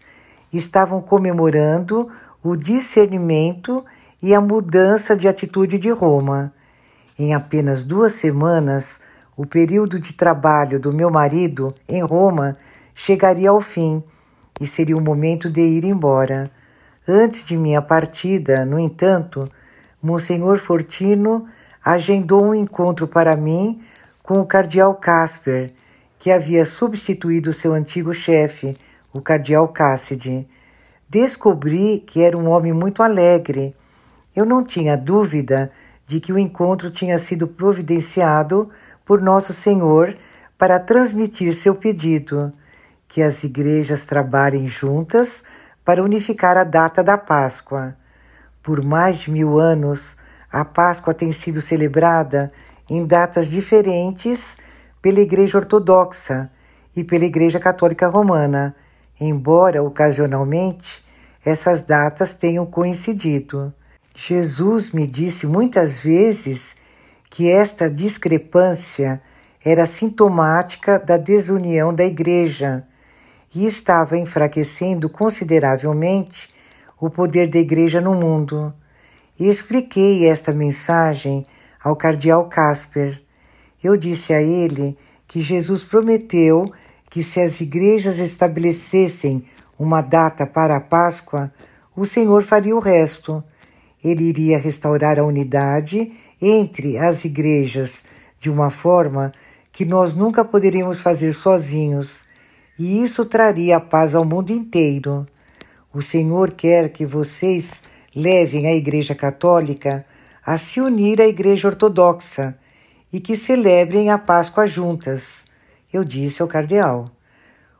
estavam comemorando o discernimento e a mudança de atitude de Roma. Em apenas duas semanas, o período de trabalho do meu marido em Roma chegaria ao fim e seria o momento de ir embora. Antes de minha partida, no entanto, Monsenhor Fortino agendou um encontro para mim com o cardeal Casper, que havia substituído seu antigo chefe, o cardeal Cassidy. Descobri que era um homem muito alegre. Eu não tinha dúvida de que o encontro tinha sido providenciado por Nosso Senhor para transmitir seu pedido, que as igrejas trabalhem juntas para unificar a data da Páscoa. Por mais de mil anos, a Páscoa tem sido celebrada em datas diferentes pela Igreja Ortodoxa e pela Igreja Católica Romana, embora ocasionalmente essas datas tenham coincidido. Jesus me disse muitas vezes que esta discrepância era sintomática da desunião da Igreja e estava enfraquecendo consideravelmente o poder da Igreja no mundo e expliquei esta mensagem ao cardeal Casper. Eu disse a ele que Jesus prometeu que se as igrejas estabelecessem uma data para a Páscoa, o Senhor faria o resto. Ele iria restaurar a unidade entre as igrejas de uma forma que nós nunca poderíamos fazer sozinhos, e isso traria paz ao mundo inteiro. O Senhor quer que vocês levem a Igreja Católica a se unir à Igreja Ortodoxa e que celebrem a Páscoa juntas. Eu disse ao cardeal.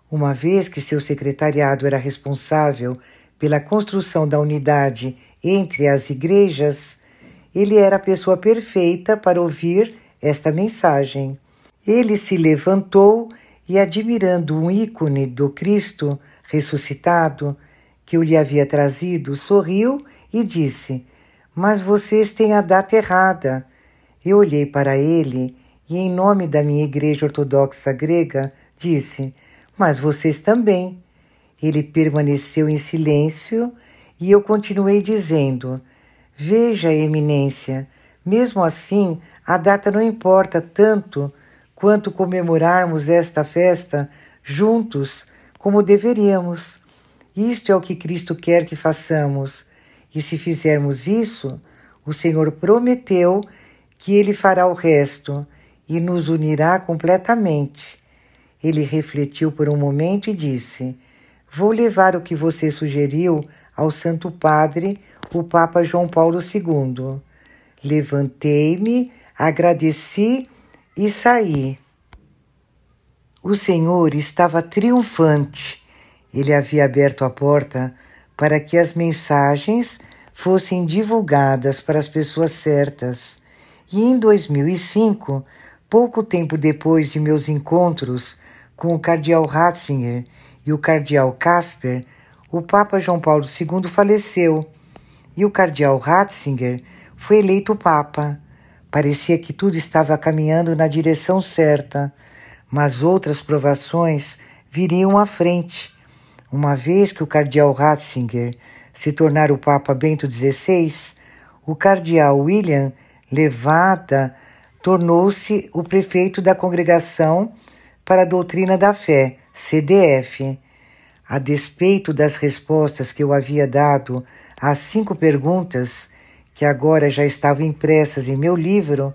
Uma vez que seu secretariado era responsável pela construção da unidade entre as igrejas, ele era a pessoa perfeita para ouvir esta mensagem. Ele se levantou e, admirando um ícone do Cristo ressuscitado que eu lhe havia trazido, sorriu e disse: Mas vocês têm a data errada. Eu olhei para ele e, em nome da minha igreja ortodoxa grega, disse: Mas vocês também. Ele permaneceu em silêncio e eu continuei dizendo: Veja, Eminência, mesmo assim, a data não importa tanto quanto comemorarmos esta festa juntos como deveríamos. Isto é o que Cristo quer que façamos. E se fizermos isso, o Senhor prometeu que Ele fará o resto e nos unirá completamente. Ele refletiu por um momento e disse: Vou levar o que você sugeriu ao Santo Padre, o Papa João Paulo II. Levantei-me, agradeci e saí. O Senhor estava triunfante. Ele havia aberto a porta para que as mensagens fossem divulgadas para as pessoas certas. E em 2005, pouco tempo depois de meus encontros com o cardeal Ratzinger e o cardeal Casper, o Papa João Paulo II faleceu e o cardeal Ratzinger foi eleito Papa. Parecia que tudo estava caminhando na direção certa, mas outras provações viriam à frente. Uma vez que o cardeal Ratzinger se tornar o Papa Bento XVI, o cardeal William Levada tornou-se o prefeito da Congregação para a Doutrina da Fé, CDF. A despeito das respostas que eu havia dado às cinco perguntas que agora já estavam impressas em meu livro,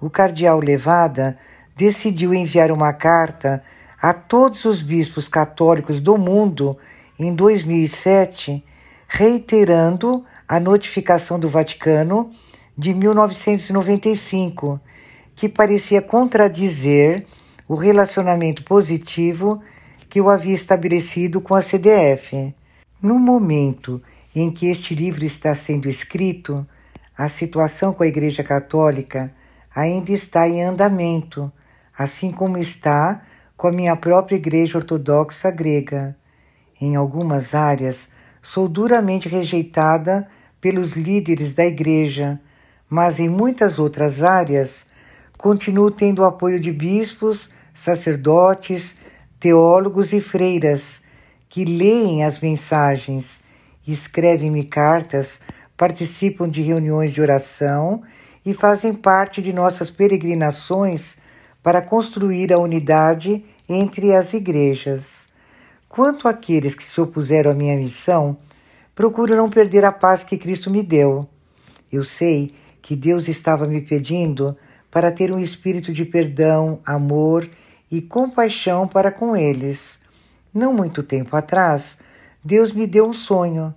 o cardeal Levada decidiu enviar uma carta a todos os bispos católicos do mundo em 2007, reiterando a notificação do Vaticano de 1995, que parecia contradizer o relacionamento positivo que eu havia estabelecido com a CDF. No momento em que este livro está sendo escrito, a situação com a Igreja Católica ainda está em andamento, assim como está com a minha própria Igreja Ortodoxa grega. Em algumas áreas, sou duramente rejeitada pelos líderes da Igreja, mas em muitas outras áreas, continuo tendo o apoio de bispos, sacerdotes, teólogos e freiras que leem as mensagens escrevem-me cartas, participam de reuniões de oração e fazem parte de nossas peregrinações para construir a unidade entre as igrejas. Quanto àqueles que se opuseram à minha missão, procuro não perder a paz que Cristo me deu. Eu sei que Deus estava me pedindo para ter um espírito de perdão, amor e compaixão para com eles. Não muito tempo atrás, Deus me deu um sonho.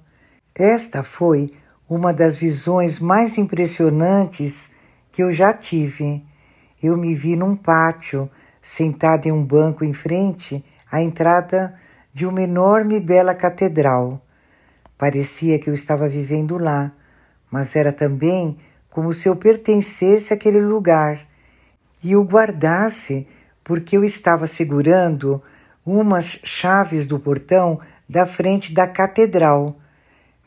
Esta foi uma das visões mais impressionantes que eu já tive. Eu me vi num pátio, sentada em um banco em frente à entrada de uma enorme e bela catedral. Parecia que eu estava vivendo lá, mas era também como se eu pertencesse àquele lugar e o guardasse, porque eu estava segurando umas chaves do portão da frente da catedral.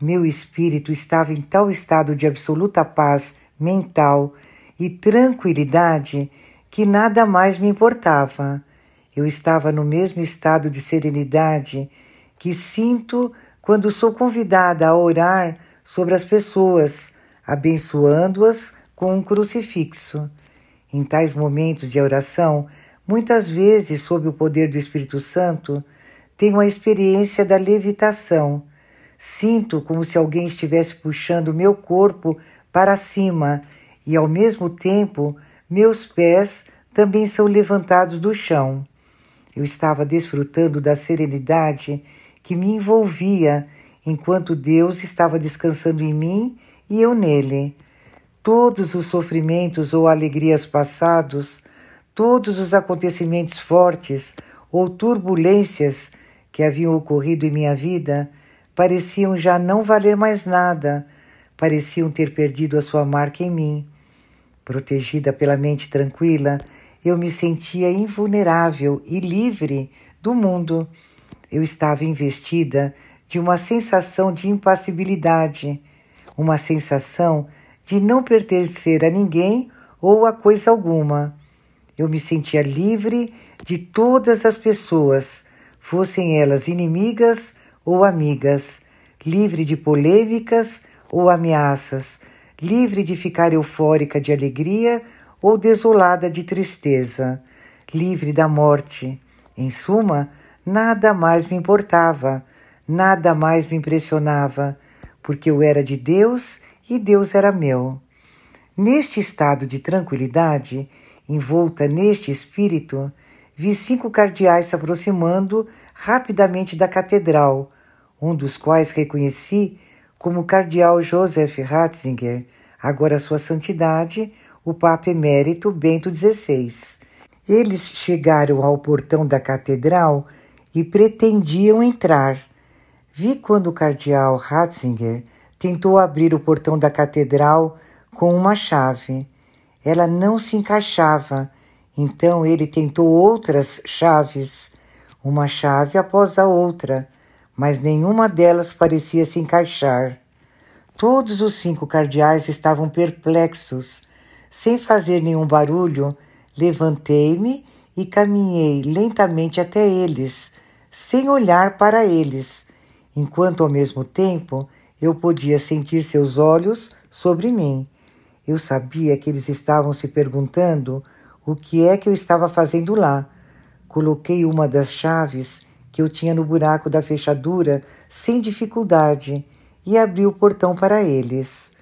Meu espírito estava em tal estado de absoluta paz mental e tranquilidade que nada mais me importava. Eu estava no mesmo estado de serenidade que sinto quando sou convidada a orar sobre as pessoas, abençoando-as com um crucifixo. Em tais momentos de oração, muitas vezes, sob o poder do Espírito Santo, tenho a experiência da levitação. Sinto como se alguém estivesse puxando meu corpo para cima e, ao mesmo tempo, meus pés também são levantados do chão. Eu estava desfrutando da serenidade que me envolvia enquanto Deus estava descansando em mim e eu nele. Todos os sofrimentos ou alegrias passados, todos os acontecimentos fortes ou turbulências que haviam ocorrido em minha vida pareciam já não valer mais nada, pareciam ter perdido a sua marca em mim. Protegida pela mente tranquila, eu me sentia invulnerável e livre do mundo. Eu estava investida de uma sensação de impassibilidade, uma sensação de não pertencer a ninguém ou a coisa alguma. Eu me sentia livre de todas as pessoas, fossem elas inimigas ou amigas, livre de polêmicas ou ameaças, livre de ficar eufórica de alegria ou desolada de tristeza, livre da morte. Em suma, nada mais me importava, nada mais me impressionava, porque eu era de Deus e Deus era meu. Neste estado de tranquilidade, envolta neste espírito, vi cinco cardeais se aproximando rapidamente da catedral, um dos quais reconheci como o cardeal Joseph Ratzinger, agora Sua Santidade, o Papa Emérito Bento XVI. Eles chegaram ao portão da catedral e pretendiam entrar. Vi quando o cardeal Ratzinger tentou abrir o portão da catedral com uma chave. Ela não se encaixava, então ele tentou outras chaves, uma chave após a outra, mas nenhuma delas parecia se encaixar. Todos os cinco cardeais estavam perplexos sem fazer nenhum barulho, levantei-me e caminhei lentamente até eles, sem olhar para eles, enquanto ao mesmo tempo eu podia sentir seus olhos sobre mim. Eu sabia que eles estavam se perguntando o que é que eu estava fazendo lá. Coloquei uma das chaves que eu tinha no buraco da fechadura sem dificuldade e abri o portão para eles.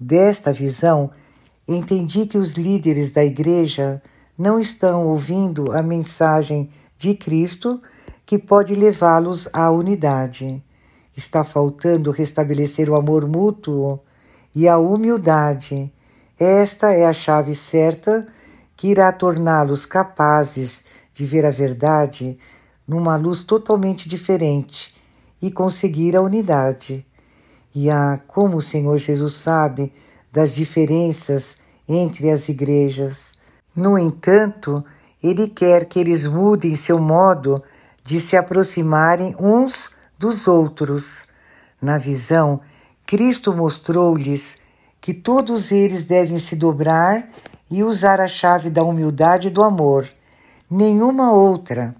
Desta visão, entendi que os líderes da igreja não estão ouvindo a mensagem de Cristo que pode levá-los à unidade. Está faltando restabelecer o amor mútuo e a humildade. Esta é a chave certa que irá torná-los capazes de ver a verdade numa luz totalmente diferente e conseguir a unidade. E ah, como o Senhor Jesus sabe das diferenças entre as igrejas. No entanto, ele quer que eles mudem seu modo de se aproximarem uns dos outros. Na visão, Cristo mostrou-lhes que todos eles devem se dobrar e usar a chave da humildade e do amor, nenhuma outra.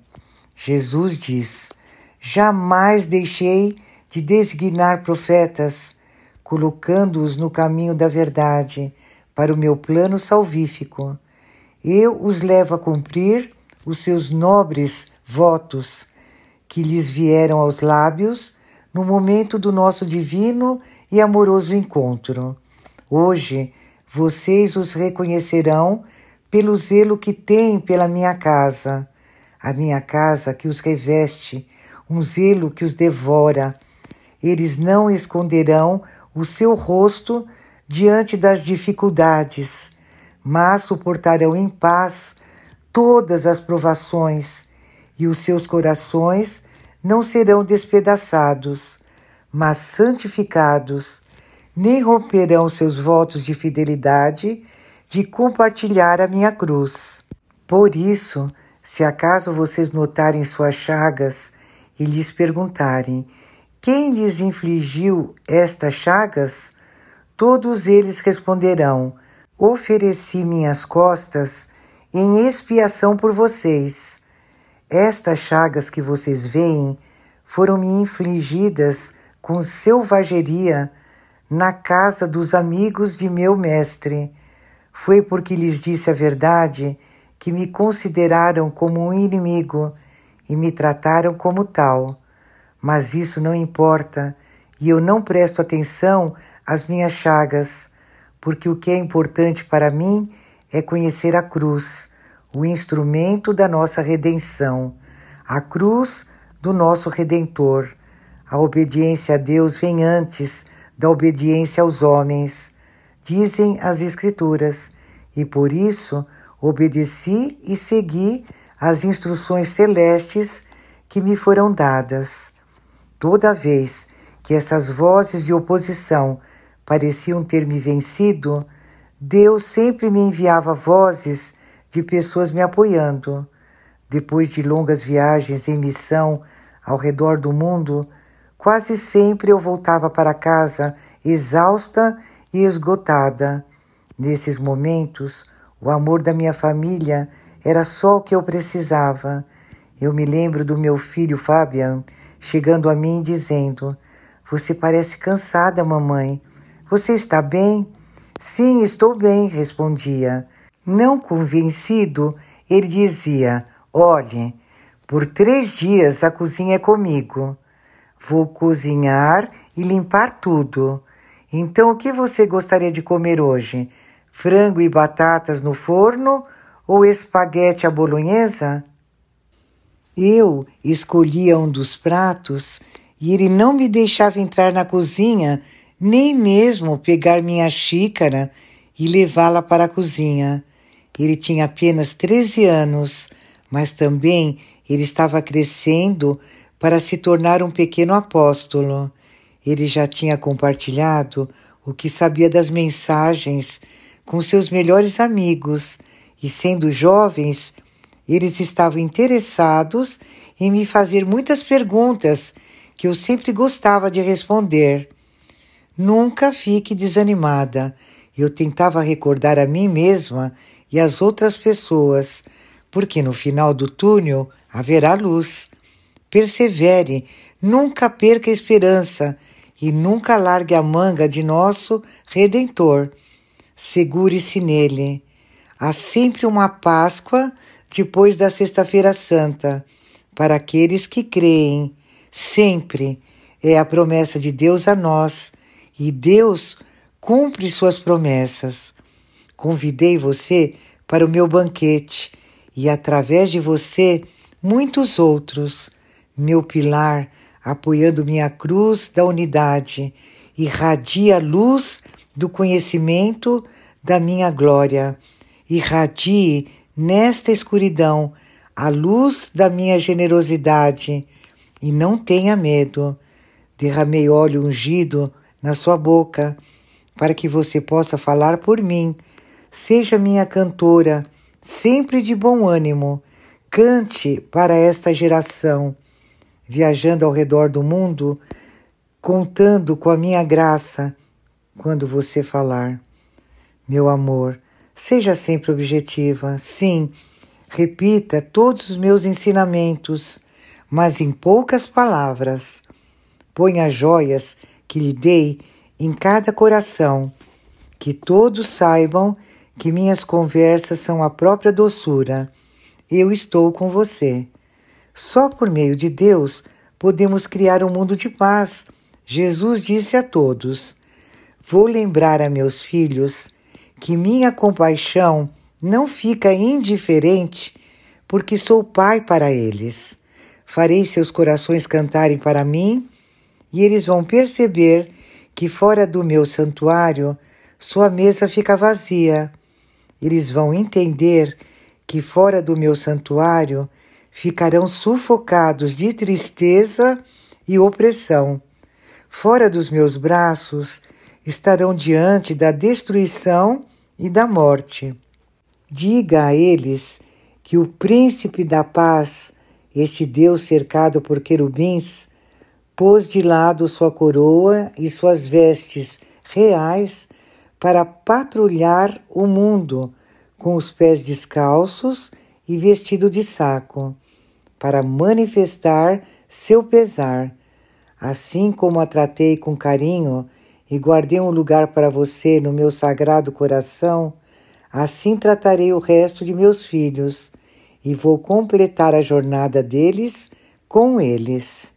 Jesus diz: Jamais deixei de designar profetas colocando-os no caminho da verdade, para o meu plano salvífico. Eu os levo a cumprir os seus nobres votos, que lhes vieram aos lábios no momento do nosso divino e amoroso encontro. Hoje vocês os reconhecerão pelo zelo que têm pela minha casa, a minha casa que os reveste, um zelo que os devora. Eles não esconderão o seu rosto diante das dificuldades, mas suportarão em paz todas as provações, e os seus corações não serão despedaçados, mas santificados, nem romperão seus votos de fidelidade de compartilhar a minha cruz. Por isso, se acaso vocês notarem suas chagas e lhes perguntarem: quem lhes infligiu estas chagas? Todos eles responderão: Ofereci minhas costas em expiação por vocês. Estas chagas que vocês veem foram-me infligidas com selvageria na casa dos amigos de meu mestre. Foi porque lhes disse a verdade que me consideraram como um inimigo e me trataram como tal. Mas isso não importa e eu não presto atenção às minhas chagas, porque o que é importante para mim é conhecer a cruz, o instrumento da nossa redenção, a cruz do nosso Redentor. A obediência a Deus vem antes da obediência aos homens, dizem as Escrituras, e por isso obedeci e segui as instruções celestes que me foram dadas. Toda vez que essas vozes de oposição pareciam ter me vencido, Deus sempre me enviava vozes de pessoas me apoiando. Depois de longas viagens em missão ao redor do mundo, quase sempre eu voltava para casa exausta e esgotada. Nesses momentos, o amor da minha família era só o que eu precisava. Eu me lembro do meu filho Fabian chegando a mim dizendo: Você parece cansada, mamãe. Você está bem? Sim, estou bem, respondia. Não convencido, ele dizia: Olhe, por três dias a cozinha é comigo. Vou cozinhar e limpar tudo. Então, o que você gostaria de comer hoje? Frango e batatas no forno ou espaguete à bolonhesa? Eu escolhia um dos pratos e ele não me deixava entrar na cozinha, nem mesmo pegar minha xícara e levá-la para a cozinha. Ele tinha apenas 13 anos, mas também ele estava crescendo para se tornar um pequeno apóstolo. Ele já tinha compartilhado o que sabia das mensagens com seus melhores amigos e, sendo jovens, eles estavam interessados em me fazer muitas perguntas que eu sempre gostava de responder. Nunca fique desanimada. Eu tentava recordar a mim mesma e as outras pessoas, porque no final do túnel haverá luz. Persevere, nunca perca a esperança e nunca largue a manga de nosso Redentor. Segure-se nele. Há sempre uma Páscoa depois da Sexta-feira Santa, para aqueles que creem. Sempre é a promessa de Deus a nós e Deus cumpre suas promessas. Convidei você para o meu banquete e, através de você, muitos outros. Meu pilar, apoiando minha cruz da unidade, irradia a luz do conhecimento da minha glória. Irradie nesta escuridão a luz da minha generosidade e não tenha medo. Derramei óleo ungido na sua boca para que você possa falar por mim. Seja minha cantora, sempre de bom ânimo. Cante para esta geração, viajando ao redor do mundo, contando com a minha graça quando você falar. Meu amor, seja sempre objetiva. Sim, repita todos os meus ensinamentos, mas em poucas palavras. Ponha joias que lhe dei em cada coração, que todos saibam que minhas conversas são a própria doçura. Eu estou com você. Só por meio de Deus podemos criar um mundo de paz. Jesus disse a todos: Vou lembrar a meus filhos que minha compaixão não fica indiferente, porque sou pai para eles. Farei seus corações cantarem para mim, e eles vão perceber que fora do meu santuário sua mesa fica vazia. Eles vão entender que fora do meu santuário ficarão sufocados de tristeza e opressão. Fora dos meus braços estarão diante da destruição e da morte. Diga a eles que o príncipe da paz, este Deus cercado por querubins, pôs de lado sua coroa e suas vestes reais para patrulhar o mundo com os pés descalços e vestido de saco, para manifestar seu pesar. Assim como a tratei com carinho e guardei um lugar para você no meu sagrado coração, Assim tratarei o resto de meus filhos e vou completar a jornada deles com eles.